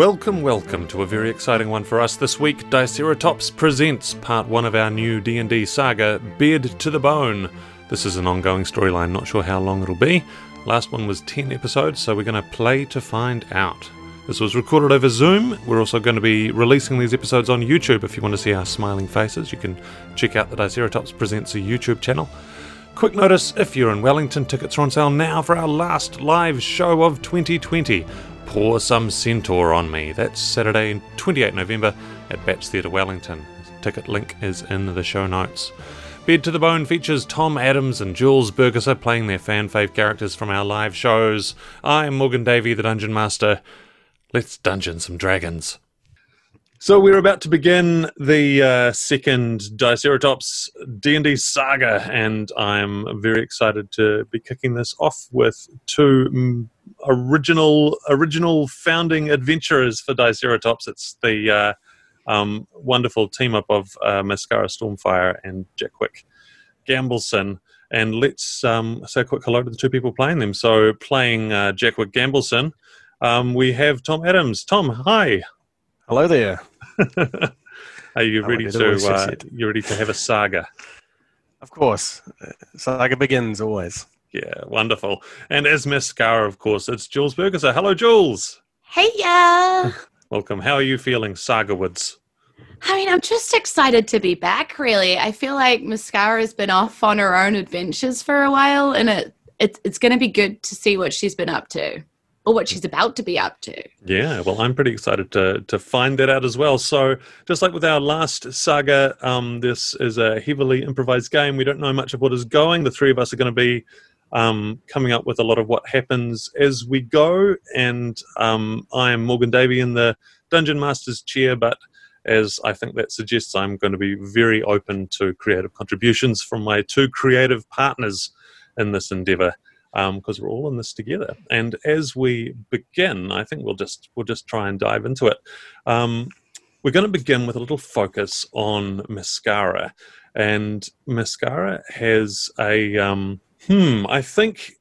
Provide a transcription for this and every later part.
Welcome, welcome to a very exciting one for us this week. Diceratops presents part one of our new D&D saga, Bed to the Bone. This is an ongoing storyline, not sure how long it'll be. Last one was 10 episodes, so we're going to play to find out. This was recorded over Zoom. We're also going to be releasing these episodes on YouTube. If you want to see our smiling faces, you can check out the Diceratops Presents a YouTube channel. Quick notice if you're in Wellington, tickets are on sale now for our last live show of 2020 pour some Centaur on me. That's Saturday, 28 November at Bats Theatre Wellington. Ticket link is in the show notes. Bed to the Bone features Tom Adams and Jules Burgesser playing their fan fave characters from our live shows. I'm Morgan Davie, the Dungeon Master. Let's dungeon some dragons. So we're about to begin the uh, second Diceratops D&D saga, and I'm very excited to be kicking this off with two original original founding adventurers for Diceratops. It's the uh, um, wonderful team up of uh, Mascara Stormfire and Jack Jackwick Gambleson. And let's um, say a quick hello to the two people playing them. So, playing uh, Jackwick Gambleson, um, we have Tom Adams. Tom, hi. Hello there. Are you ready to uh, you ready to have a saga? Of course, saga begins always. Yeah, wonderful. And as mascara, of course, it's Jules Burgesser. Hello, Jules. Hey, yeah. Welcome. How are you feeling, Saga Woods? I mean, I'm just excited to be back. Really, I feel like Mascara's been off on her own adventures for a while, and it, it it's going to be good to see what she's been up to or what she's about to be up to. Yeah, well, I'm pretty excited to to find that out as well. So, just like with our last saga, um, this is a heavily improvised game. We don't know much of what is going. The three of us are going to be um, coming up with a lot of what happens as we go. And um, I am Morgan Davie in the Dungeon Master's chair, but as I think that suggests, I'm going to be very open to creative contributions from my two creative partners in this endeavor because um, we're all in this together. And as we begin, I think we'll just we'll just try and dive into it. Um, we're going to begin with a little focus on mascara, and mascara has a um, hmm. I think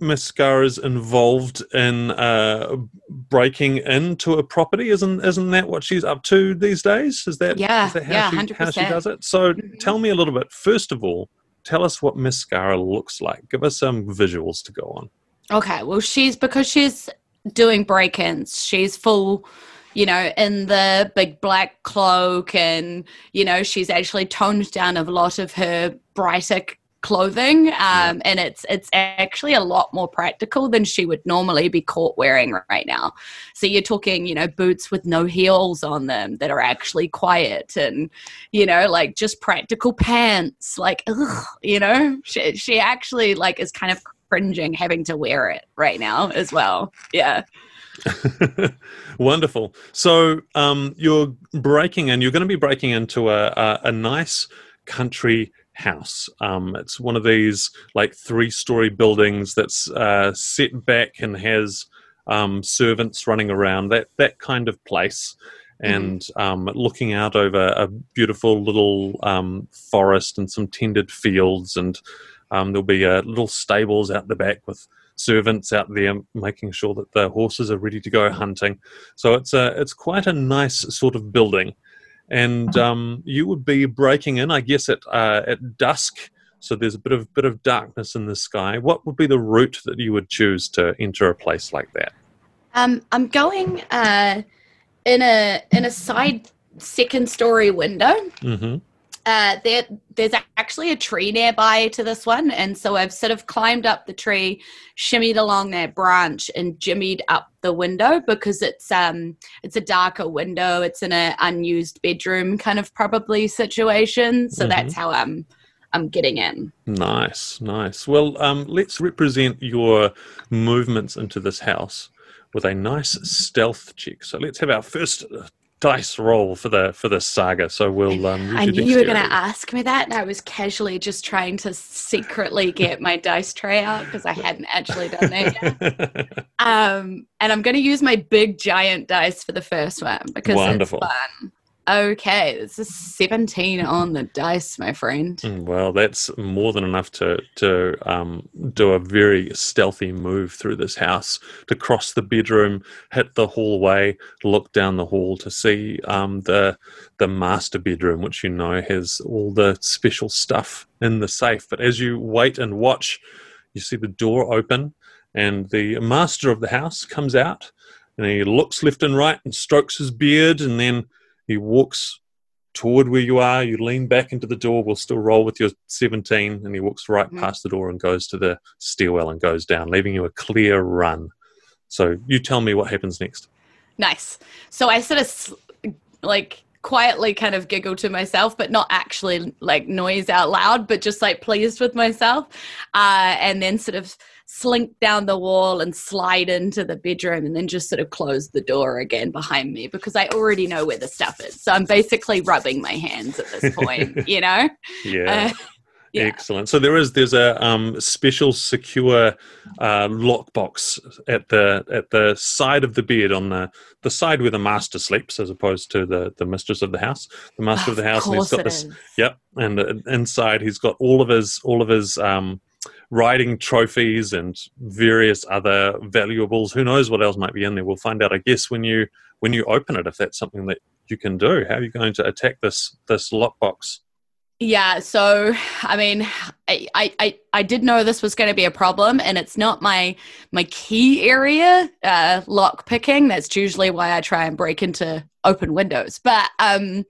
mascara's involved in uh, breaking into a property. Isn't isn't that what she's up to these days? Is that yeah is that how yeah she, how she does it? So mm-hmm. tell me a little bit. First of all, tell us what mascara looks like. Give us some visuals to go on. Okay, well, she's because she's doing break ins, she's full, you know, in the big black cloak, and, you know, she's actually toned down a lot of her brighter clothing um, and it's it's actually a lot more practical than she would normally be caught wearing right now. So you're talking you know boots with no heels on them that are actually quiet and you know like just practical pants like ugh, you know? She, she actually like is kind of cringing having to wear it right now as well. Yeah. Wonderful. So um, you're breaking and You're going to be breaking into a, a, a nice country house. Um, it's one of these like three story buildings that's uh, set back and has um, servants running around, that, that kind of place. Mm-hmm. And mm-hmm. um, looking out over a beautiful little um, forest and some tended fields, and um, there'll be uh, little stables out the back with servants out there making sure that the horses are ready to go hunting. So it's a it's quite a nice sort of building and um, you would be breaking in, I guess, at uh, at dusk. So there's a bit of bit of darkness in the sky. What would be the route that you would choose to enter a place like that? Um, I'm going uh, in a in a side second story window. Mm-hmm uh, there, there's actually a tree nearby to this one, and so I've sort of climbed up the tree, shimmied along that branch, and jimmied up the window because it's um it's a darker window. It's in an unused bedroom kind of probably situation, so mm-hmm. that's how I'm I'm getting in. Nice, nice. Well, um, let's represent your movements into this house with a nice stealth check. So let's have our first dice roll for the for the saga. So we'll. Um, I knew you were going to ask me that, and I was casually just trying to secretly get my dice tray out because I hadn't actually done that yet. um, and I'm going to use my big giant dice for the first one because Wonderful. it's fun. Okay, this is 17 on the dice, my friend. Mm, Well, that's more than enough to to um, do a very stealthy move through this house, to cross the bedroom, hit the hallway, look down the hall to see um, the the master bedroom, which you know has all the special stuff in the safe. But as you wait and watch, you see the door open, and the master of the house comes out, and he looks left and right and strokes his beard, and then he walks toward where you are. You lean back into the door. We'll still roll with your 17. And he walks right Mhm. past the door and goes to the stairwell and goes down, leaving you a clear run. So you tell me what happens next. Nice. So I sort of like quietly kind of giggle to myself, but not actually like noise out loud, but just like pleased with myself. Uh, and then sort of slink down the wall and slide into the bedroom and then just sort of close the door again behind me because I already know where the stuff is. So I'm basically rubbing my hands at this point, you know? Yeah. Uh, yeah. Excellent. So there is there's a um, special secure uh, lockbox at the at the side of the bed on the the side where the master sleeps, as opposed to the the mistress of the house. The master of the house, and he's got this is. Yep, and uh, inside he's got all of his all of his um, riding trophies and various other valuables. Who knows what else might be in there? We'll find out, I guess, when you when you open it, if that's something that you can do. How are you going to attack this this lockbox? Yeah, so I mean, I, I I did know this was going to be a problem, and it's not my my key area, uh, lock picking. That's usually why I try and break into open windows. But um,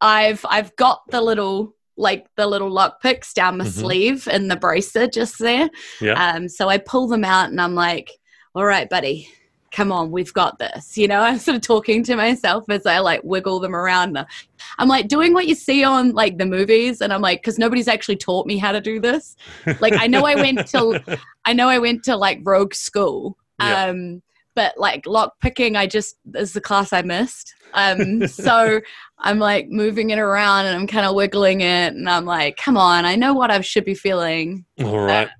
I've I've got the little like the little lock picks down my Mhm. sleeve in the bracer just there. Yeah. Um, so I pull them out, and I'm like, "All right, buddy." Come on, we've got this. You know, I'm sort of talking to myself as I like wiggle them around. I'm like doing what you see on like the movies, and I'm like, because nobody's actually taught me how to do this. Like, I know I went to, I know I went to like rogue school, Yeah. But like lock picking, I just is the class I missed. Um, so I'm like moving it around, and I'm kind of wiggling it, and I'm like, come on, I know what I should be feeling. All right.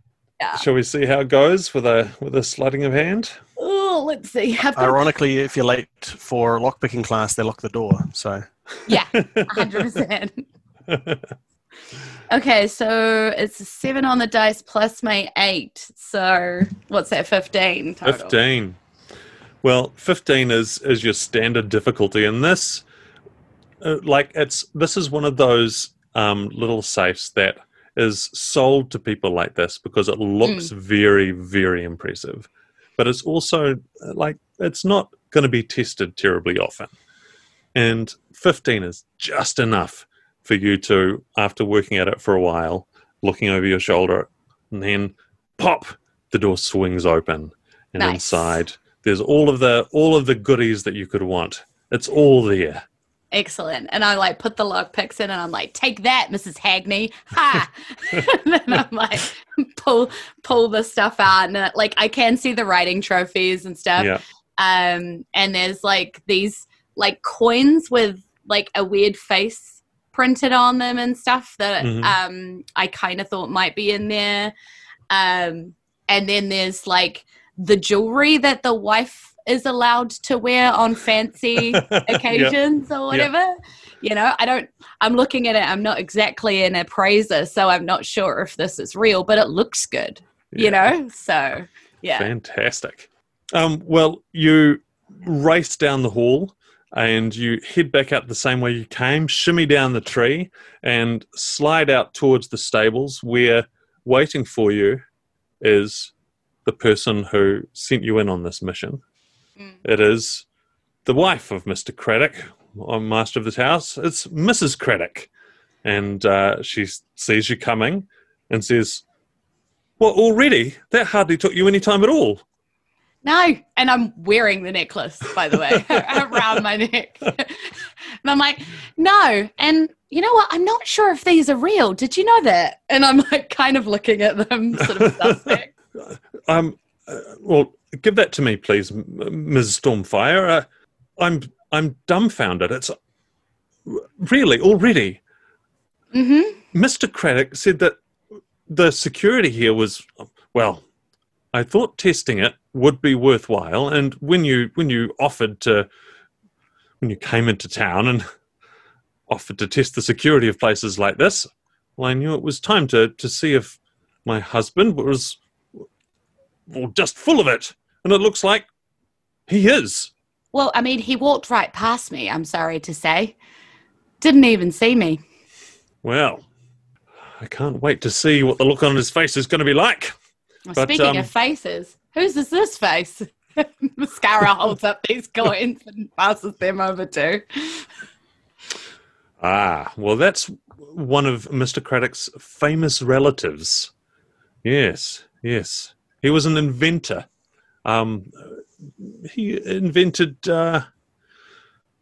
yeah. Shall we see how it goes with a with a sliding of hand? Oh, let's see. I've got, Ironically, if you're late for lockpicking class, they lock the door. So yeah, 100. percent Okay, so it's a seven on the dice plus my eight. So what's that? Fifteen. Total. Fifteen. Well, fifteen is is your standard difficulty, and this, uh, like, it's this is one of those um, little safes that is sold to people like this because it looks very very impressive, but it's also uh, like it's not going to be tested terribly often, and fifteen is just enough for you to, after working at it for a while, looking over your shoulder, and then pop, the door swings open, and Nice. inside there's all of the all of the goodies that you could want. It's all there. Excellent. And I like put the lock picks in, and I'm like, take that, Mrs. Hagney. Ha! and then I'm like, pull pull the stuff out, and uh, like I can see the writing trophies and stuff. Yeah. um and there's like these like coins with like a weird face printed on them and stuff that Mhm. um i kind of thought might be in there um and then there's like the jewelry that the wife is allowed to wear on fancy occasions or whatever you know? I don't i'm looking at it i'm not exactly an appraiser so i'm not sure if this is real but it looks good you know? So yeah. Fantastic. Um, well, you race down the hall and you head back out the same way you came, shimmy down the tree, and slide out towards the stables where waiting for you is the person who sent you in on this mission. Mm. It is the wife of Mr. Craddock, I'm master of this house. It's Mrs. Craddock. And uh, she sees you coming and says, Well, already? That hardly took you any time at all. No, and I'm wearing the necklace, by the way, around my neck. and I'm like, no. And you know what? I'm not sure if these are real. Did you know that? And I'm like, kind of looking at them, sort of suspect. Um, uh, well, give that to me, please, Ms. Stormfire. Uh, I'm I'm dumbfounded. It's really already. hmm Mr. Craddock said that the security here was well. I thought testing it would be worthwhile, and when you when you offered to when you came into town and offered to test the security of places like this, well, I knew it was time to, to see if my husband was well, just full of it. And it looks like he is. Well, I mean, he walked right past me, I'm sorry to say. Didn't even see me. Well, I can't wait to see what the look on his face is going to be like. Well, But, Speaking um, of faces, whose is this face? Mascara holds up these coins and passes them over to. Ah, well, that's one of Mr. Craddock's famous relatives. Yes, yes. He was an inventor. Um, he invented, uh,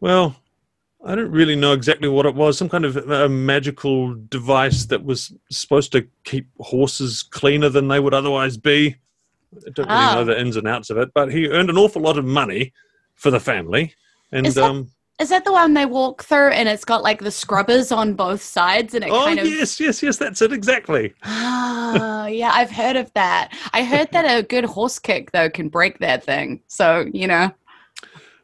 well, I don't really know exactly what it was. Some kind of uh, magical device that was supposed to keep horses cleaner than they would otherwise be. I don't really Ah. know the ins and outs of it, but he earned an awful lot of money for the family. And that- um, Is that the one they walk through and it's got like the scrubbers on both sides and it oh kind of. yes, yes, yes, that's it exactly. Ah, yeah, I've heard of that. I heard that a good horse kick, though, can break that thing. So, you know.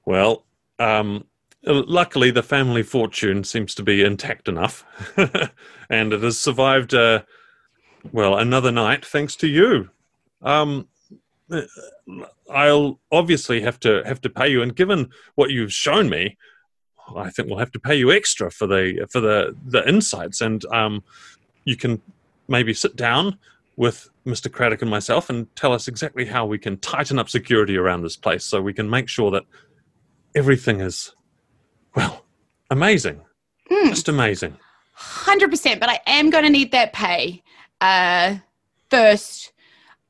Well, um, luckily the family fortune seems to be intact enough, and it has survived. Uh, well, another night thanks to you. Um, I'll obviously have to have to pay you, and given what you've shown me, I think we'll have to pay you extra for the for the the insights, and um, you can maybe sit down with Mr. Craddock and myself and tell us exactly how we can tighten up security around this place, so we can make sure that everything is well amazing, Hmm. just amazing. Hundred percent, but I am going to need that pay uh, first.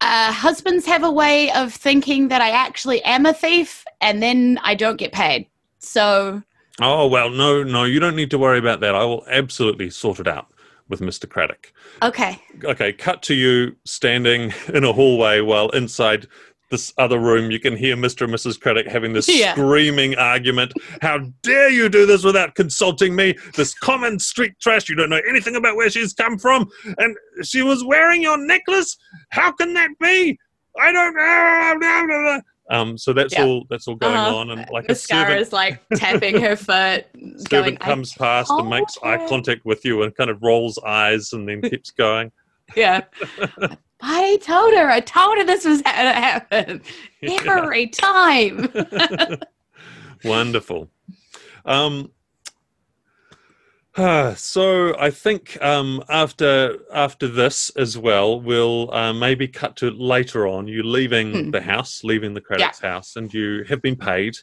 Uh, husbands have a way of thinking that I actually am a thief, and then I don't get paid. So, Oh well, no, no, you don't need to worry about that. I will absolutely sort it out with Mr. Craddock. okay, okay, cut to you standing in a hallway while inside this other room you can hear Mr. and Mrs. Craddock having this Yeah. screaming argument. How dare you do this without consulting me? This common street trash, you don't know anything about where she's come from. And she was wearing your necklace? How can that be? I don't ah, know. Um, so that's Yeah. all that's all going Uh-huh. on and like a servant Mascara's like tapping her foot, going, servant I, comes past and makes eye contact with you and kind of rolls eyes and then keeps going. yeah. I told her, I told her this was going to happen every time. Wonderful. Um, so I think um, after after this as well, we'll uh, maybe cut to later on. You leaving Hmm. the house, leaving the Craddocks house, and you have been paid.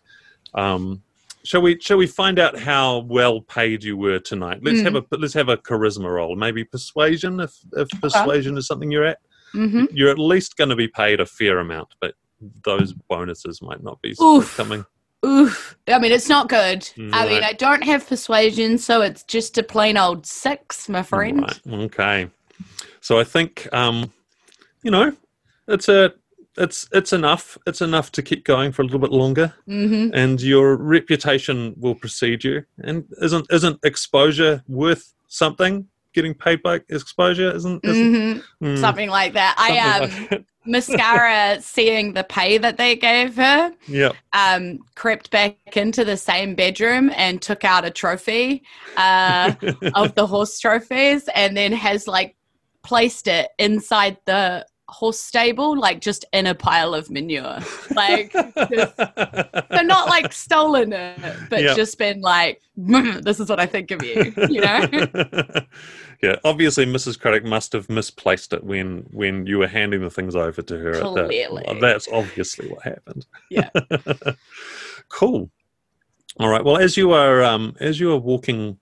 Um, shall we? Shall we find out how well paid you were tonight? Let's Hmm. have a let's have a charisma roll. Maybe persuasion, if if persuasion is something you're at. hmm You're at least going to be paid a fair amount, but those bonuses might not be Oof. coming. Oof. I mean, it's not good. I mean, I don't have persuasion, so it's just a plain old six, my friend. Right. Okay. So I think um, you know, it's a it's it's enough. It's enough to keep going for a little bit longer, hmm and your reputation will precede you. And isn't isn't exposure worth something? Getting paid by exposure isn't. isn't hmm Hmm, Something like that. I um, like mascara, seeing the pay that they gave her, Yep. um, crept back into the same bedroom and took out a trophy uh, of the horse trophies, and then has like placed it inside the horse stable, like just in a pile of manure. Like, just- so not like stolen it, but Yep. just been like, this is what I think of you, you know? yeah, obviously Mrs. Craddock must have misplaced it when when you were handing the things over to her. at that- Clearly. that's obviously what happened. Yeah. cool. All right. Well, as you are um, as you are walking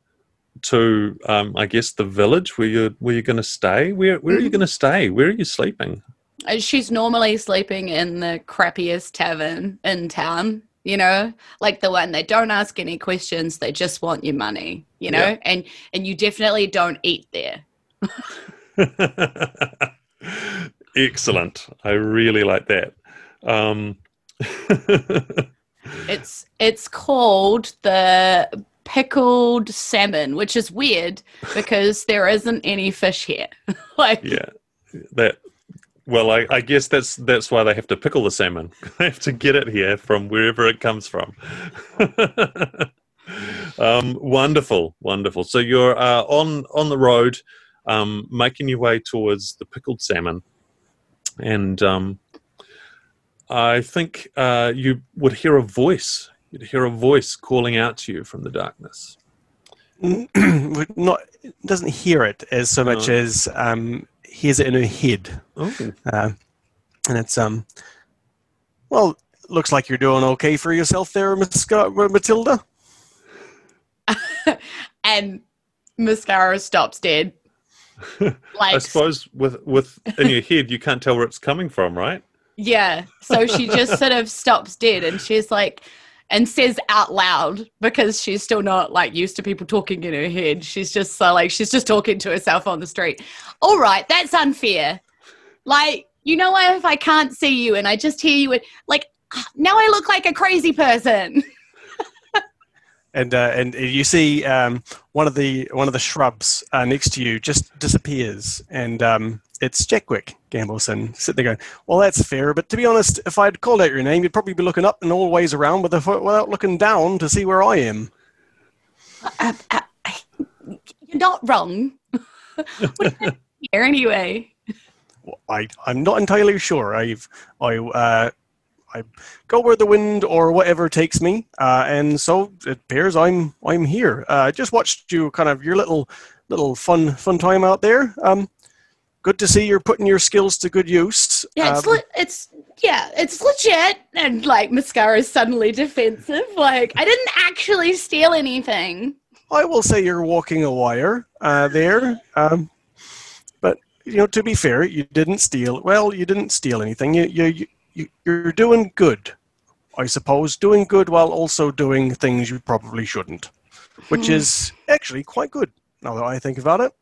to, um, I guess the village where you where you're going to stay. Where where are you going to stay? Where are you sleeping? Uh, She's normally sleeping in the crappiest tavern in town, you know, like the one they don't ask any questions, they just want your money, you know, Yeah. and and you definitely don't eat there. Excellent. I really like that. Um, It's it's called the pickled salmon, which is weird because there isn't any fish here. like yeah, that. Well, I, I guess that's that's why they have to pickle the salmon. they have to get it here from wherever it comes from. um, wonderful, wonderful. So you're uh, on on the road, um, making your way towards the pickled salmon, and um, I think uh, you would hear a voice. You'd hear a voice calling out to you from the darkness. Not doesn't hear it as so much No. as um, hears it in her head, Oh, uh, and it's um. Well, looks like you're doing okay for yourself there, Miss Matilda. and mascara stops dead. I suppose with with in your head you can't tell where it's coming from, right? Yeah. So she just sort of stops dead and she's like, and says out loud because she's still not like used to people talking in her head. She's just so like, she's just talking to herself on the street. All right, that's unfair. Like, you know? If I can't see you and I just hear you, like, now I look like a crazy person. and uh, and you see um, one of the one of the shrubs uh, next to you just disappears, and um, it's Jackwick Gambleson sitting there going, "Well, that's fair, but to be honest, if I'd called out your name, you'd probably be looking up and all ways around with without looking down to see where I am." Uh, uh, you're not wrong. what are you here anyway? Well, I I'm not entirely sure. I've I uh, I go where the wind or whatever takes me, uh, and so it appears I'm I'm here. Uh, I just watched you kind of your little little fun fun time out there. Um, good to see you're putting your skills to good use. Yeah, it's Um, le- it's yeah, it's legit. And like mascara is suddenly defensive. Like I didn't actually steal anything. I will say you're walking a wire uh, there. Um, but you know, to be fair, you didn't steal. Well, you didn't steal anything. You you you you're doing good, I suppose. Doing good while also doing things you probably shouldn't, which Hmm. is actually quite good. Now that I think about it.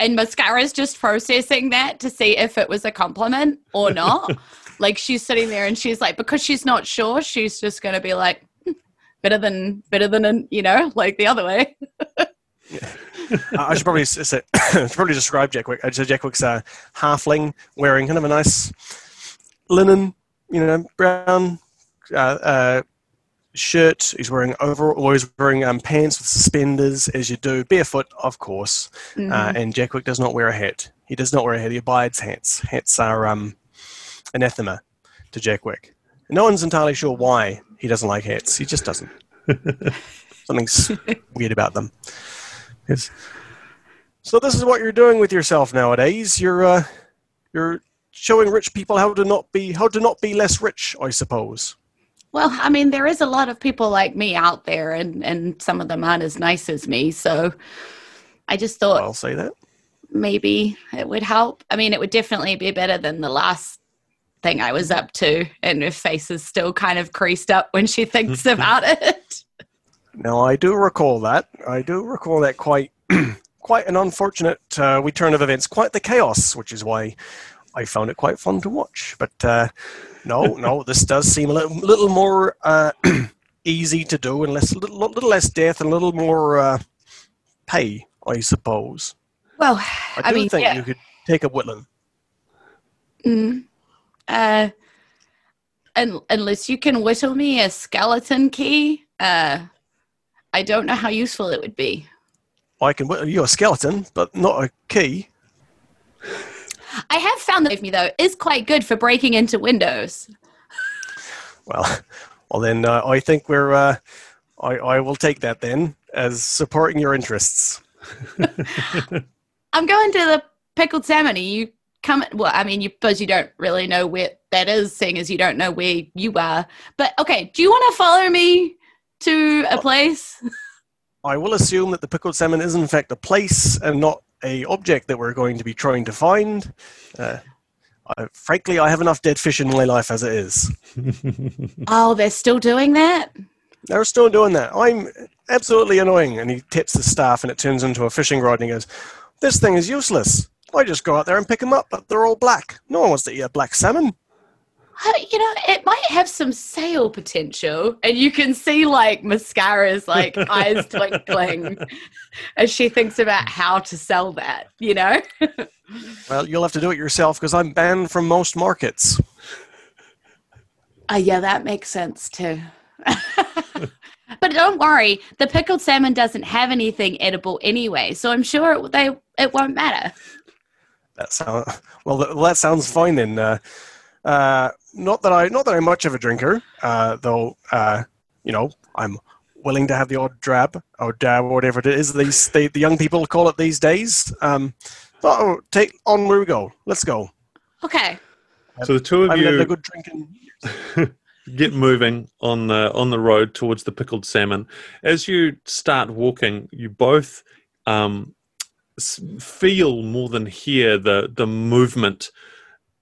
And mascara's just processing that to see if it was a compliment or not. like she's sitting there and she's like, because she's not sure, she's just gonna be like, "Hmm, better than better than an, you know, like the other way. Uh, I should probably say, should probably describe Jackwick. I said Jackwick's a halfling wearing kind of a nice linen, you know, brown uh, uh, shirt. He's wearing over, or he's wearing um, pants with suspenders, as you do, barefoot, of course. Uh, Mhm. and Jackwick does not wear a hat. He does not wear a hat. He abides hats. Hats are um, anathema to Jackwick. No one's entirely sure why he doesn't like hats. He just doesn't. Something's weird about them. Yes. So this is what you're doing with yourself nowadays. You're uh, you're showing rich people how to not be how to not be less rich, I suppose. Well, I mean, there is a lot of people like me out there, and and some of them aren't as nice as me. So I just thought I'll say that. maybe it would help. I mean, it would definitely be better than the last thing I was up to, and her face is still kind of creased up when she thinks about it. Now I do recall that. I do recall that quite quite an unfortunate uh, return of events, quite the chaos, which is why I found it quite fun to watch. But uh, no, no, this does seem a little, little more uh, easy to do, and less little, little less death and a little more uh, pay, I suppose. Well, I I do mean, think yeah. you could take a Whitland. Mm. Uh, un- unless you can whittle me a skeleton key, uh, I don't know how useful it would be. I can whittle you a skeleton, but not a key. I have found that me though is quite good for breaking into windows. Well, well then uh, I think we're. Uh, I I will take that then as supporting your interests. I'm going to the pickled salmon. Are you come? Well, I mean, you suppose you don't really know where that is, seeing as you don't know where you are. But okay, do you want to follow me to a place? I will assume that the pickled salmon is in fact a place and not a object that we're going to be trying to find. Uh, I, frankly, I have enough dead fish in my life as it is. Oh, they're still doing that. They're still doing that. I'm absolutely annoying. And he tips the staff and it turns into a fishing rod and he goes, This thing is useless. I just go out there and pick them up, but they're all black. No one wants to eat a black salmon. You know, it might have some sale potential, and you can see like mascara's like eyes twinkling as she thinks about how to sell that. You know, Well, you'll have to do it yourself because I'm banned from most markets. uh, yeah, that makes sense too. but don't worry, the pickled salmon doesn't have anything edible anyway, so I'm sure it, they it won't matter. That sound well. That, that sounds fine then. Uh, uh, not that I not that I'm much of a drinker, uh, though. Uh, you know, I'm willing to have the odd drab or dab or whatever it is these the, the young people call it these days. Um, but oh, take on where we go. Let's go. Okay. So the two of I'm you a good drinking. get moving on the on the road towards the pickled salmon. As you start walking, you both um, feel more than hear the the movement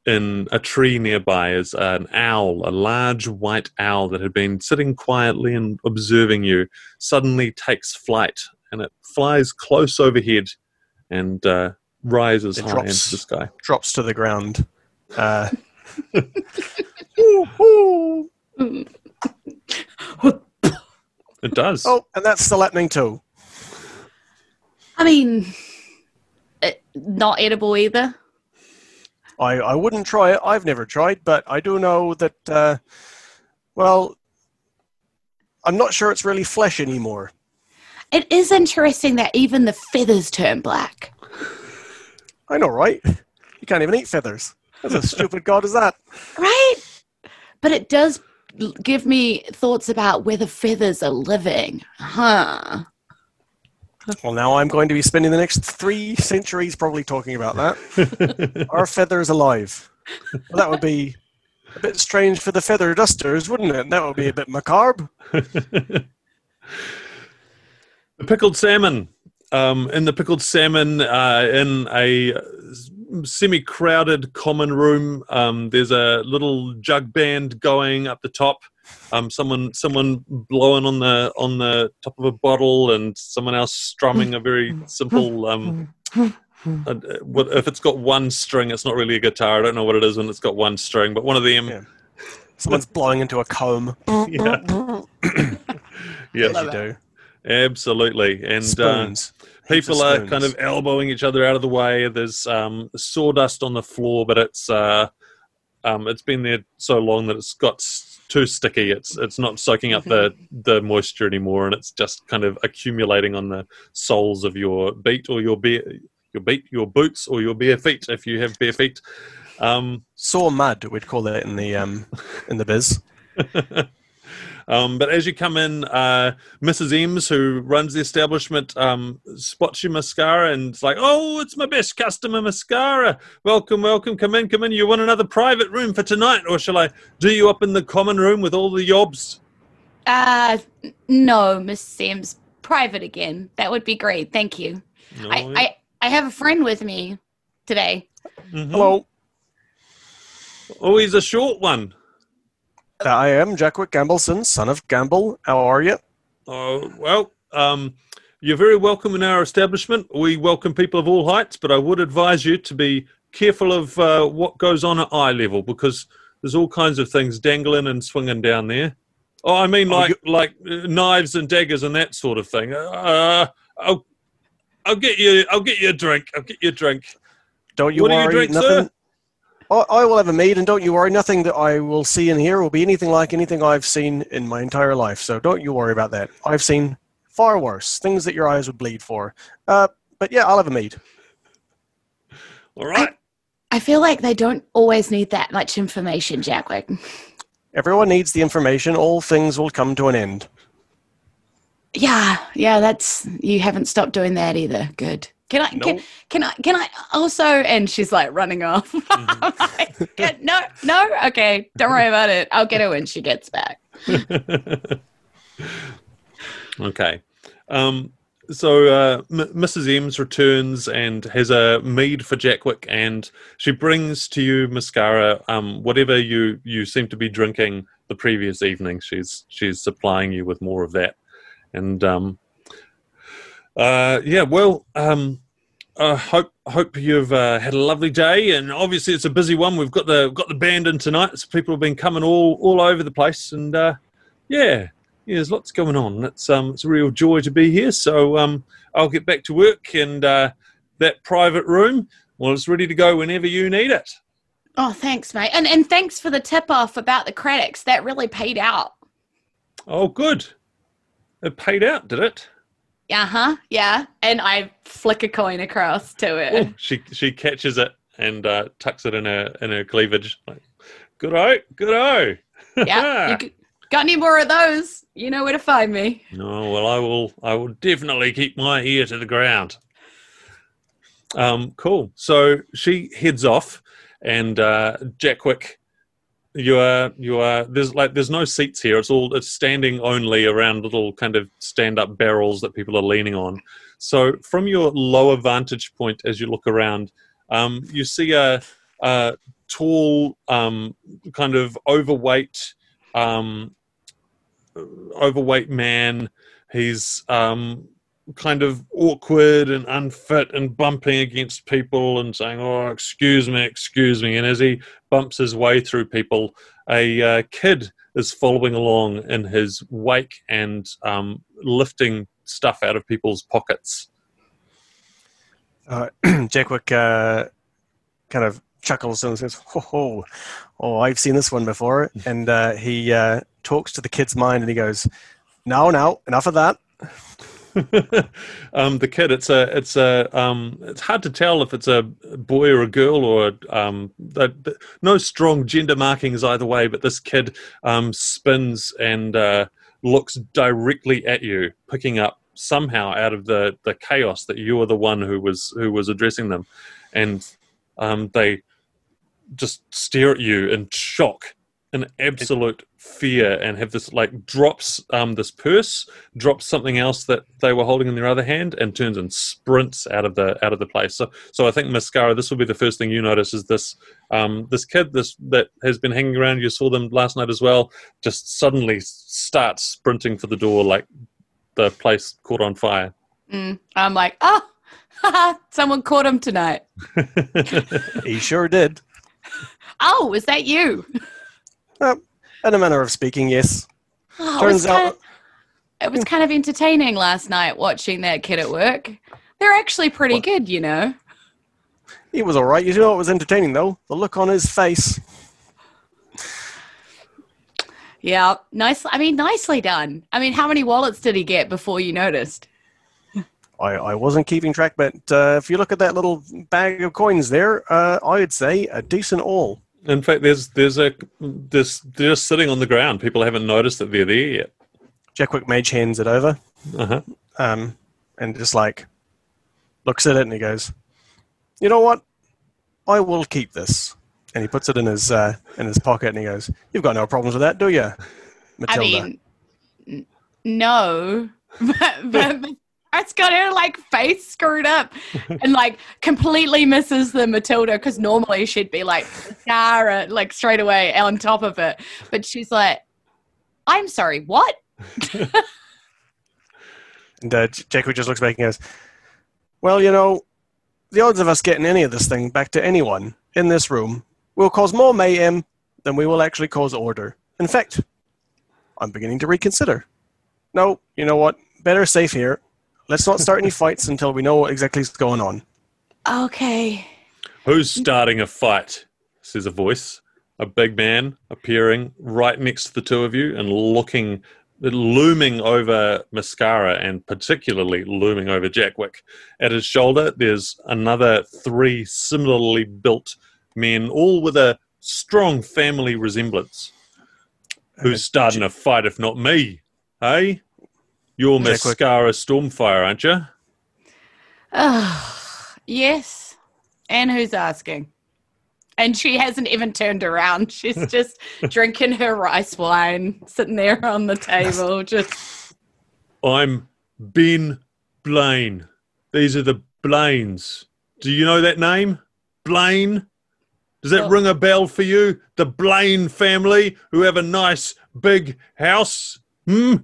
in a tree nearby. Is an owl, a large white owl that had been sitting quietly and observing you, suddenly takes flight and it flies close overhead and uh, rises It high drops. into the sky. drops to the ground. Uh, It does. oh, and that's the lightning too. I mean, it, not edible either. I, I wouldn't try it. I've never tried, but I do know that, uh, well, I'm not sure it's really flesh anymore. It is interesting that even the feathers turn black. I know, right? You can't even eat feathers. That's a stupid god is that? Right? But it does give me thoughts about whether feathers are living. Huh. Well, now I'm going to be spending the next three centuries probably talking about that. Our feather is alive? Well, that would be a bit strange for the feather dusters, wouldn't it? That would be a bit macabre. The pickled salmon. Um, in the pickled salmon, uh, in a semi-crowded common room, um, there's a little jug band going up the top. Um, someone, someone blowing on the on the top of a bottle, and someone else strumming a very simple. Um, uh, what if it's got one string? It's not really a guitar. I don't know what it is when it's got one string, but one of them. Yeah. Someone's blowing into a comb. Yeah, Yes, you do. absolutely. And uh, Spoons. Heaps people of are kind of elbowing each other out of the way. There's um, sawdust on the floor, but it's uh, um, it's been there so long that it's got s- too sticky. It's it's not soaking up the the moisture anymore, and it's just kind of accumulating on the soles of your beat or your bare your beat your boots or your bare feet if you have bare feet. Um, saw mud. We'd call it in the um in the biz. Um, but as you come in, uh, Mrs. Eames, who runs the establishment, um, spots your mascara and it's like, "Oh, it's my best customer mascara. Welcome, welcome. Come in, come in. You want another private room for tonight, or shall I do you up in the common room with all the yobs?" Uh, no, Miss Eames private again. That would be great. Thank you. No, I, I, I have a friend with me today. Mhm. Hello, Oh, he's a short one. I am Jackwick Gambleson, son of Gamble. How are you? Oh, well, um, you're very welcome in our establishment. We welcome people of all heights, but I would advise you to be careful of uh, what goes on at eye level because there's all kinds of things dangling and swinging down there. Oh, I mean, Oh, like like uh, knives and daggers and that sort of thing. Uh, I'll I'll get you I'll get you a drink. I'll get you a drink. Don't you What do you drink, nothing. sir? I, I will have a mead, and don't you worry. Nothing that I will see and hear will be anything like anything I've seen in my entire life. So don't you worry about that. I've seen far worse things that your eyes would bleed for. Uh, but yeah, I'll have a mead. All right. I feel like they don't always need that much information, Jackwick. Everyone needs the information. All things will come to an end. Yeah, yeah, that's you haven't stopped doing that either. Good. Can I can, Nope. can I can I also and she's like running off. I'm like, "Good, no, no, okay, don't worry about it. I'll get her when she gets back. Okay. Um, so uh, M- Mrs. Eames returns and has a mead for Jackwick, and she brings to you mascara, um, whatever you you seem to be drinking the previous evening. She's she's supplying you with more of that, and um, uh, yeah, well, um, I hope hope you've uh, had a lovely day, and obviously it's a busy one. We've got the got the band in tonight, so people have been coming all all over the place, and uh, yeah, yeah, there's lots going on. It's um, it's a real joy to be here. So um, I'll get back to work, and uh, that private room, well, it's ready to go whenever you need it. Oh, thanks, mate. And and thanks for the tip off about the Craddocks. That really paid out. Oh, good, It paid out, did it? Uh huh. Yeah. And I flick a coin across to it. Oh, she she catches it and uh, tucks it in her in her cleavage. Like, good o, good o. Yeah. You got any more of those? You know where to find me. No, well, I will. I will definitely keep my ear to the ground. Um, cool. So she heads off, and uh, Jackwick, you are you are there's like there's no seats here. It's all it's standing only around little kind of stand up barrels that people are leaning on. So from your lower vantage point, as you look around, um, you see a, a tall, um, kind of overweight. Um, overweight man. He's um, kind of awkward and unfit and bumping against people and saying, "Oh, excuse me, excuse me." And as he bumps his way through people, a uh, kid is following along in his wake and um, lifting stuff out of people's pockets. Uh, Jackwick uh, kind of chuckles and says, "Oh, oh, oh I've seen this one before." And uh, he uh, talks to the kid's mind and he goes, "No, no, enough of that." um, the kid, it's a, it's a, um, it's hard to tell if it's a boy or a girl or um, the, the, no strong gender markings either way. But this kid um, spins and uh, looks directly at you, picking up somehow out of the the chaos that you are the one who was who was addressing them, and um, they just stare at you in shock in absolute fear and have this like drops um, this purse drops something else that they were holding in their other hand and turns and sprints out of the out of the place so so i think mascara this will be the first thing you notice is this um, this kid this that has been hanging around you saw them last night as well just suddenly starts sprinting for the door like the place caught on fire Mm. I'm like, oh, someone caught him tonight. he sure did. Oh, is that you? Uh, in a manner of speaking, yes. Oh, Turns it out- of, it was kind of entertaining last night watching that kid at work. They're actually pretty What? good, you know. He was all right. You know what was entertaining though? The look on his face. Yeah, nice. I mean, nicely done. I mean, how many wallets did he get before you noticed? I, I wasn't keeping track, but uh, if you look at that little bag of coins there, uh, I'd say a decent all. In fact there's there's a this they're just sitting on the ground people haven't noticed that they're there yet Jackwick mage hands it over, uh-huh um, and just like looks at it and he goes, "You know what? I will keep this." And he puts it in his uh, in his pocket and he goes, "You've got no problems with that, do you, Matilda?" I mean, n- no, but, but, it's got her like face screwed up and like completely misses the Matilda because normally she'd be like Sarah like straight away on top of it, but she's like, "I'm sorry, what?" And uh, J- Jackwick just looks back and goes, Well, you know, the odds of us getting any of this thing back to anyone in this room will cause more mayhem than we will actually cause order. In fact, I'm beginning to reconsider. No, you know what? Better safe here. Let's not start any fights until we know what exactly is going on. Okay. Who's starting a fight? Says a voice. A big man appearing right next to the two of you and looking, looming over Mascara and particularly looming over Jackwick. At his shoulder, there's another three similarly built men, all with a strong family resemblance. Who's uh, starting a fight if not me? Hey? You're Jackwick. Mascara Stormfire, aren't you? Oh, yes. And who's asking? And she hasn't even turned around. She's just drinking her rice wine, sitting there on the table. Just I'm Ben Blaine. These are the Blaines. Do you know that name? Blaine? Does that Oh. ring a bell for you? The Blaine family who have a nice big house? Hmm?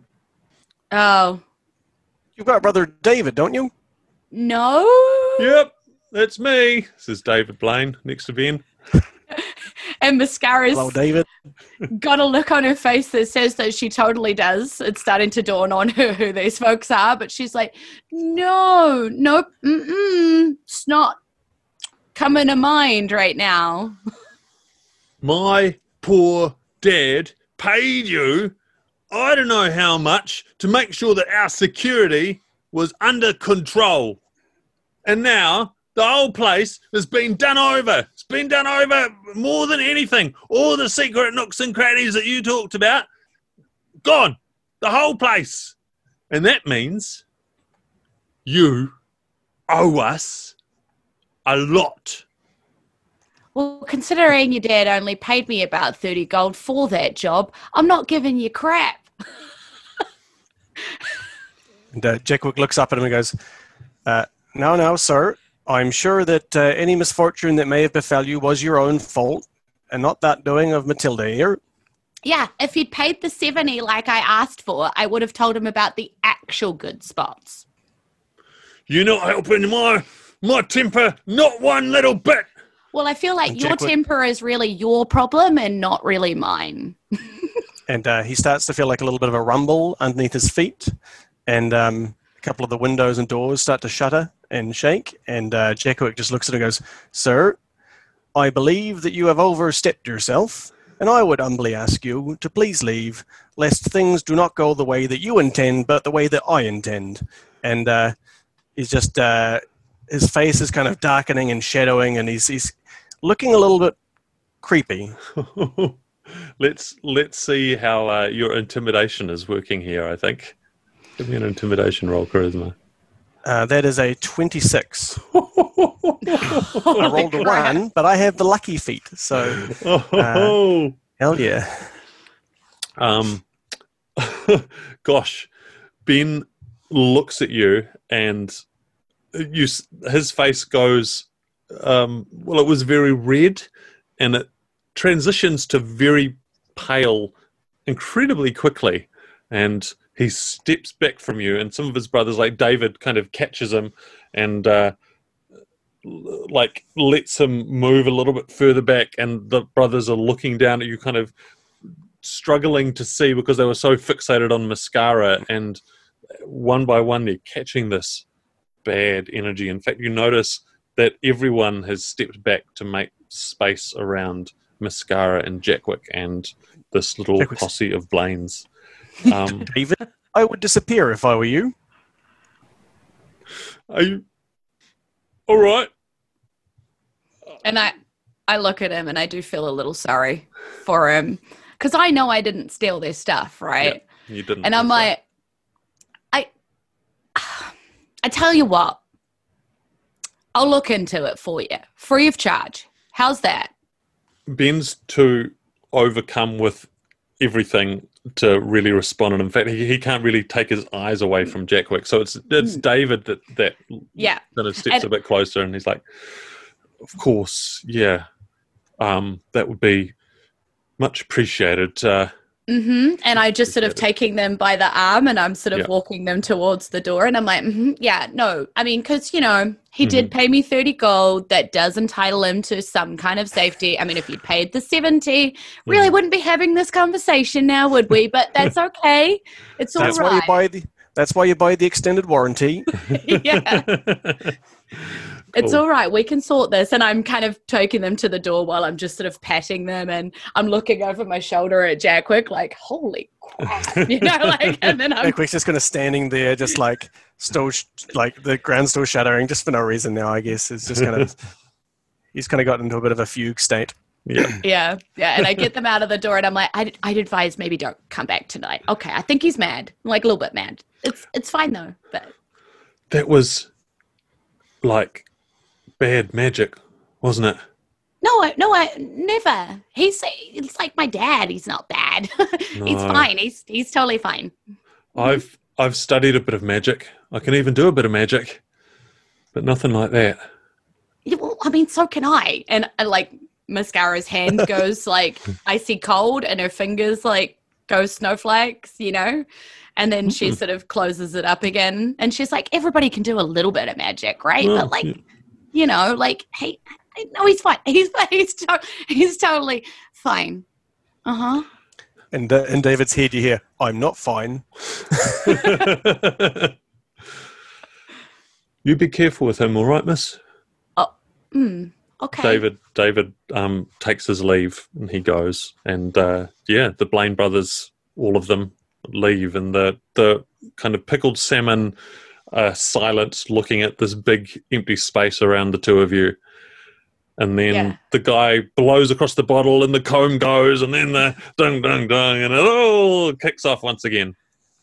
Oh You've got brother David, don't you? no. Yep, that's me, says David Blaine next to Ben. And mascara's Hello, David. got a look on her face that says that she totally does. It's starting to dawn on her who these folks are, but she's like, no, nope, mm-mm, it's not coming to mind right now. My poor dad paid you I don't know how much to make sure that our security was under control. And now the whole place has been done over. It's been done over more than anything. All the secret nooks and crannies that you talked about, gone. The whole place. And that means you owe us a lot. Well, considering your dad only paid me about 30 gold for that job, I'm not giving you crap. And uh, Jackwick looks up at him and goes, uh, "No, no, sir. I'm sure that uh, any misfortune that may have befell you was your own fault, and not that doing of Matilda here. Yeah, if he'd paid the 70 like I asked for, I would have told him about the actual good spots. You're not helping my my temper, not one little bit. Well, I feel like And your Jack would- temper is really your problem and not really mine. And uh, he starts to feel like a little bit of a rumble underneath his feet, and um, a couple of the windows and doors start to shudder and shake. And uh, Jackwick just looks at him and goes, "Sir, I believe that you have overstepped yourself." And I would humbly ask you to please leave, lest things do not go the way that you intend, but the way that I intend. And uh, he's just uh, his face is kind of darkening and shadowing, and he's he's looking a little bit creepy. let's let's see how uh, your intimidation is working here. I think. Give me an intimidation roll, charisma. Uh, that is a twenty-six. I rolled a one, but I have the lucky feat, so Oh, hell yeah. um, gosh, Ben looks at you and you s- his face goes um, well it was very red and it transitions to very pale incredibly quickly. And he steps back from you and some of his brothers like david kind of catches him and uh, like lets him move a little bit further back. And the brothers are looking down at you kind of struggling to see because they were so fixated on mascara. And one by one they're catching this bad energy. In fact you notice that everyone has stepped back to make space around mascara and jackwick and this little Jackwick's- posse of blaines um, David, I would disappear if I were you. are you all right And I, I look at him and I do feel a little sorry for him because I know I didn't steal their stuff, right? you didn't And I'm think so. like, I, I tell you what, I'll look into it for you, free of charge. How's that? Ben's too overcome with everything to really respond, and in fact, he, he can't really take his eyes away from Jackwick. So it's it's David that that Yeah. that steps And- a bit closer, and he's like, "Of course, yeah, um, that would be much appreciated." Uh, hmm And I just sort of taking them by the arm and I'm sort of Yeah. walking them towards the door. And I'm like, hmm yeah, no. I mean, because, you know, he Mm-hmm. did pay me 30 gold. That does entitle him to some kind of safety. I mean, if he'd paid the 70, really Mhm. wouldn't be having this conversation now, would we? But that's okay. It's all That's why you buy the that's why you buy the extended warranty. yeah. It's all right. We can sort this. And I'm kind of taking them to the door while I'm just sort of patting them and I'm looking over my shoulder at Jackwick, like, holy crap. You know, like, and then I'm Jackwick's just kind of standing there, just like still sh- like the ground still shuddering, just for no reason now. I guess it's just kind of he's kind of got into a bit of a fugue state. yeah, Yeah, yeah. And I get them out of the door, and I'm like, I'd, I'd advise maybe don't come back tonight. Okay, I think he's mad, like a little bit mad. It's it's fine though. But that was like bad magic, wasn't it? no, I, no, I never. He's it's like my dad. He's not bad. he's fine. He's he's totally fine. I've I've studied a bit of magic. I can even do a bit of magic, but nothing like that. Yeah, well, I mean, so can I. And uh, like mascara's hand goes like icy cold, and her fingers like go snowflakes, you know. And then she sort of closes it up again, and she's like, "Everybody can do a little bit of magic, right? Well, but like, yeah. You know, like, hey, I- no, he's fine. He's he's to- he's totally fine. Uh huh. And uh, in David's head, you hear, "I'm not fine." you be careful with him, all right, Miss. Hmm. Okay. David David um, takes his leave and he goes, and uh, yeah, the Blaine brothers, all of them, leave, and the the kind of pickled salmon uh, silent, looking at this big empty space around the two of you. And then Yeah. the guy blows across the bottle, and the comb goes, and then the dung dung dung, and it all kicks off once again.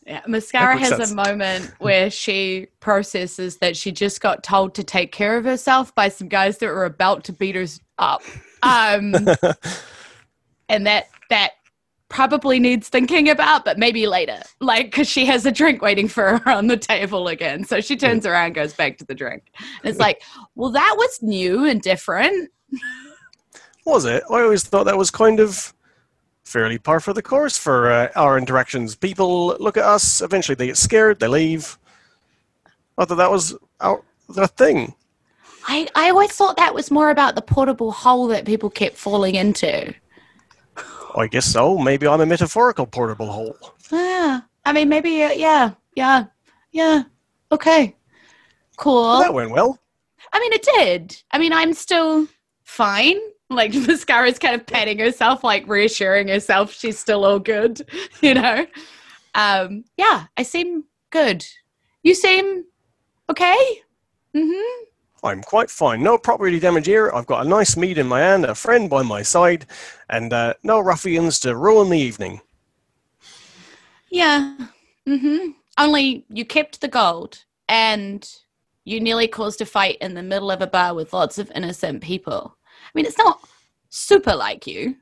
Yeah, Mascara has sense. a moment where she processes that she just got told to take care of herself by some guys that were about to beat her up. Um, and that that probably needs thinking about, but maybe later, like because she has a drink waiting for her on the table again. So she turns around, goes back to the drink, and it's like, well, that was new and different. Was it? I always thought that was kind of fairly par for the course for uh, our interactions. People look at us, eventually they get scared, they leave. I thought that was our, the thing. I, I always thought that was more about the portable hole that people kept falling into. I guess so. Maybe I'm a metaphorical portable hole. Yeah. I mean, maybe, uh, yeah, yeah, yeah. Okay. Cool. Well, that went well. I mean, it did. I mean, I'm still fine. Like, Mascara's kind of patting herself, like reassuring herself she's still all good, you know? Um, yeah, I seem good. You seem okay? Mm hmm. I'm quite fine. No property damage here. I've got a nice mead in my hand, a friend by my side, and uh, no ruffians to ruin the evening. Yeah. Mm-hmm. Only you kept the gold and you nearly caused a fight in the middle of a bar with lots of innocent people. I mean, it's not super like you.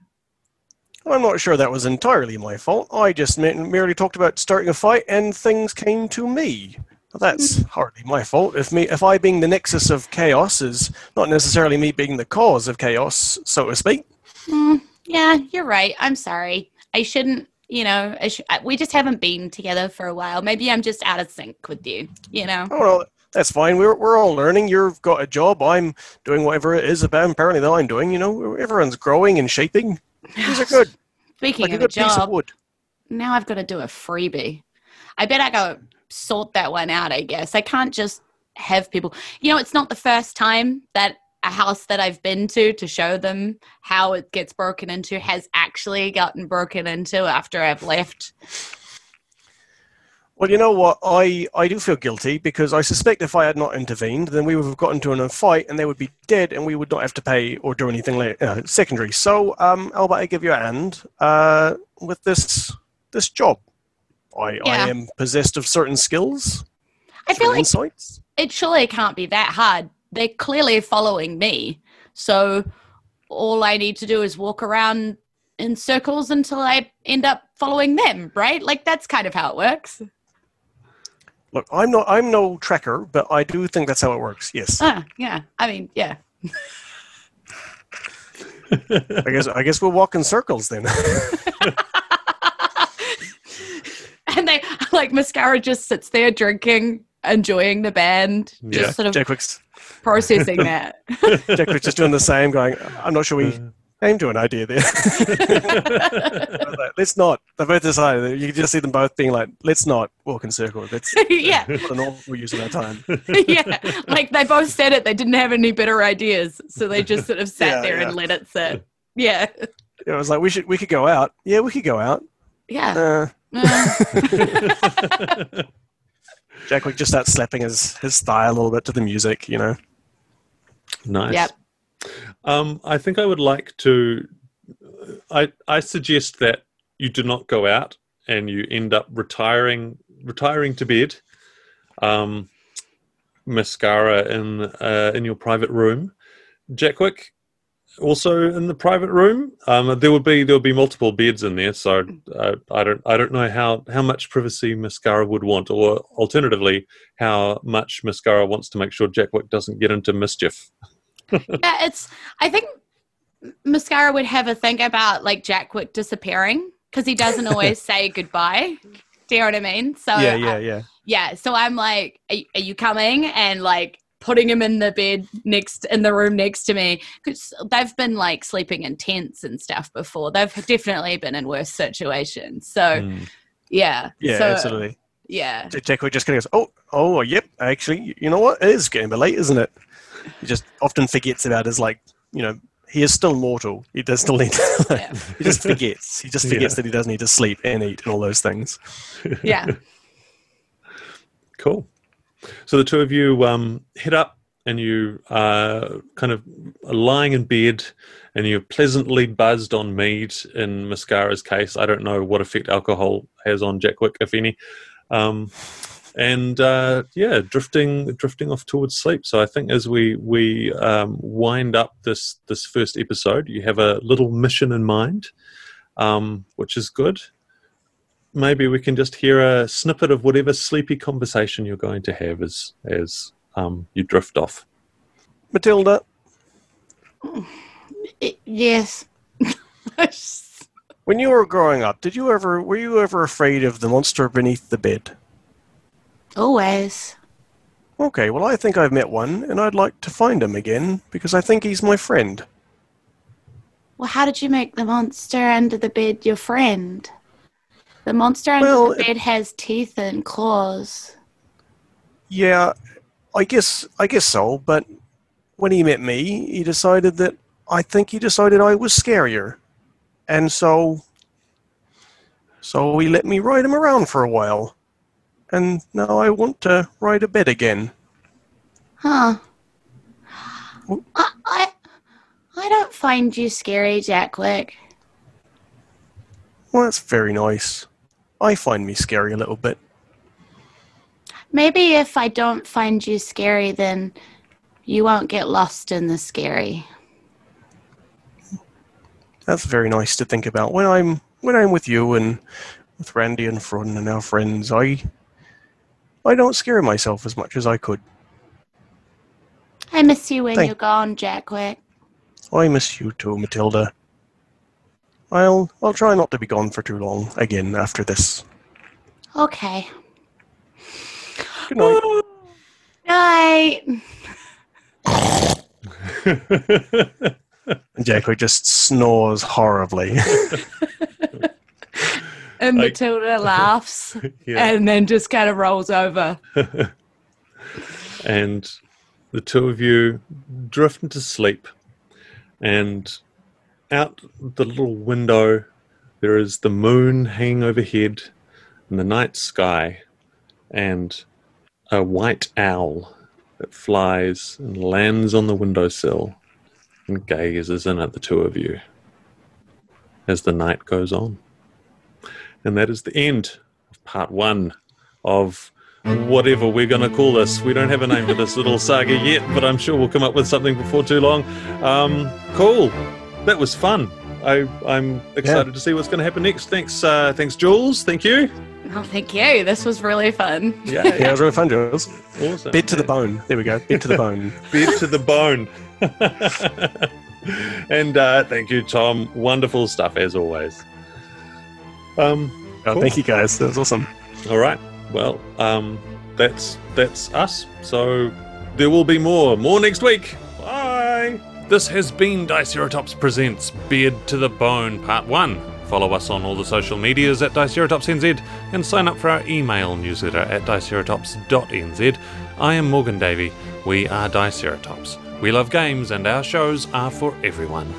I'm not sure that was entirely my fault. I just merely talked about starting a fight, and things came to me. Well, That's hardly my fault. If me, if I being the nexus of chaos is not necessarily me being the cause of chaos, so to speak. Mm, yeah, you're right. I'm sorry. I shouldn't, you know, I sh- we just haven't been together for a while. Maybe I'm just out of sync with you, you know? Oh well, that's fine. We're we're all learning. You've got a job. I'm doing whatever it is about apparently that I'm doing. You know, everyone's growing and shaping. These are good. Speaking Like a of a of job, now I've got to do a freebie. I bet I go sort that one out, I guess. I can't just have people. You know, it's not the first time that a house that I've been to to show them how it gets broken into has actually gotten broken into after I've left. Well, you know what? I, I do feel guilty because I suspect if I had not intervened, then we would have gotten into a fight and they would be dead and we would not have to pay or do anything la- uh, secondary. So, um, Albert, I give you a hand uh, with this this job. I, Yeah. I am possessed of certain skills, I feel like insights. it surely can't be that hard. They're clearly following me. So all I need to do is walk around in circles until I end up following them, right? Like that's kind of how it works. Look, I'm not I'm no tracker, but I do think that's how it works. Yes, Ah, yeah. I mean, yeah. I guess I guess we'll walk in circles then. and they like mascara just sits there drinking, enjoying the band, Yeah. just sort of Jackwick's processing that. Jackwick's just doing the same, going. I'm not sure we came to an idea there. Like, let's not. They both decided. You can just see them both being like, "Let's not walk in circles. That's yeah, not an awful use of our time." yeah. Like they both said it. They didn't have any better ideas, so they just sort of sat Yeah, there yeah. and let it sit. Yeah, It was like we should we could go out. Yeah, we could go out. yeah. Uh, Jackwick just starts slapping his his thigh a little bit to the music. You know. Nice. Yep. Um, I think I would like to. I I suggest that you do not go out and you end up retiring retiring to bed. Um, mascara in uh, in your private room. Jackwick also in the private room. Um, there would be there would be multiple beds in there, so uh, I don't I don't know how how much privacy mascara would want, or alternatively, how much mascara wants to make sure Jackwick doesn't get into mischief. yeah, it's. I think mascara would have a think about like Jackwick disappearing because he doesn't always say goodbye. Do you know what I mean? So yeah, I- yeah, yeah. yeah. So I'm like, are, are you coming? And like putting him in the bed next in the room next to me because they've been like sleeping in tents and stuff before. They've definitely been in worse situations. So Mm. yeah, Yeah, So, absolutely. Yeah, Jackwick just kind of goes, "Oh, oh, yep. Actually, you know what? It is getting a bit late, isn't it?" He just often forgets about his like, you know, he is still mortal. He does still need. To, Yeah. he just forgets. He just forgets Yeah. that he does need to sleep and eat and all those things. Yeah. Cool. So the two of you um, up and you are kind of lying in bed and you're pleasantly buzzed on mead in Mascara's case. I don't know what effect alcohol has on Jackwick, if any. Um, and uh, yeah, drifting drifting off towards sleep. So I think as we we um, wind up this this first episode, you have a little mission in mind, um, which is good maybe we can just hear a snippet of whatever sleepy conversation you're going to have as as um, you drift off. Matilda, yes. when you were growing up, did you ever were you ever afraid of the monster beneath the bed? Always. Okay, well I think I've met one, and I'd like to find him again because I think he's my friend. Well, how did you make the monster under the bed your friend? The monster under Well, the it- bed has teeth and claws. Yeah, I guess I guess so. But when he met me, he decided that I think he decided I was scarier, and so so he let me ride him around for a while, and now I want to ride a bed again. Huh. I, I, I don't find you scary, Jackwick. Well, that's very nice. I find me scary a little bit. Maybe if I don't find you scary, then you won't get lost in the scary. That's very nice to think about. When I'm when I'm with you and with Randy and Fron and our friends, I I don't scare myself as much as I could. I miss you when Thank- you're gone, Jackwick. I miss you too, Matilda. I'll I'll try not to be gone for too long again after this. Okay. Good night. Night. And Jacko just snores horribly. And Like- Matilda laughs yeah. and then just kind of rolls over. and the two of you drift into sleep. And out the little window, there is the moon hanging overhead in the night sky, and a white owl that flies and lands on the windowsill and gazes in at the two of you as the night goes on. And that is the end of part one of whatever we're going to call this. We don't have a name for this little saga yet, but I'm sure we'll come up with something before too long. Um, cool. That was fun. I, I'm excited to see what's going to happen next. Thanks, uh, thanks, Jules. Thank you. Oh, thank you. This was really fun. Yeah, yeah, it was really fun, Jules. awesome. Bed to the bone. There we go. Bed to the bone. Bed to the bone. and uh, thank you, Tom. Wonderful stuff as always. Um, Oh, Cool. Thank you guys. That was awesome. All right. Well, um, that's that's us. So there will be more. More next week. This has been Diceratops Presents Beard to the Bone Part 1. Follow us on all the social medias at DiceratopsNZ and sign up for our email newsletter at diceratops.nz. I am Morgan Davie. We are Diceratops. We love games and our shows are for everyone.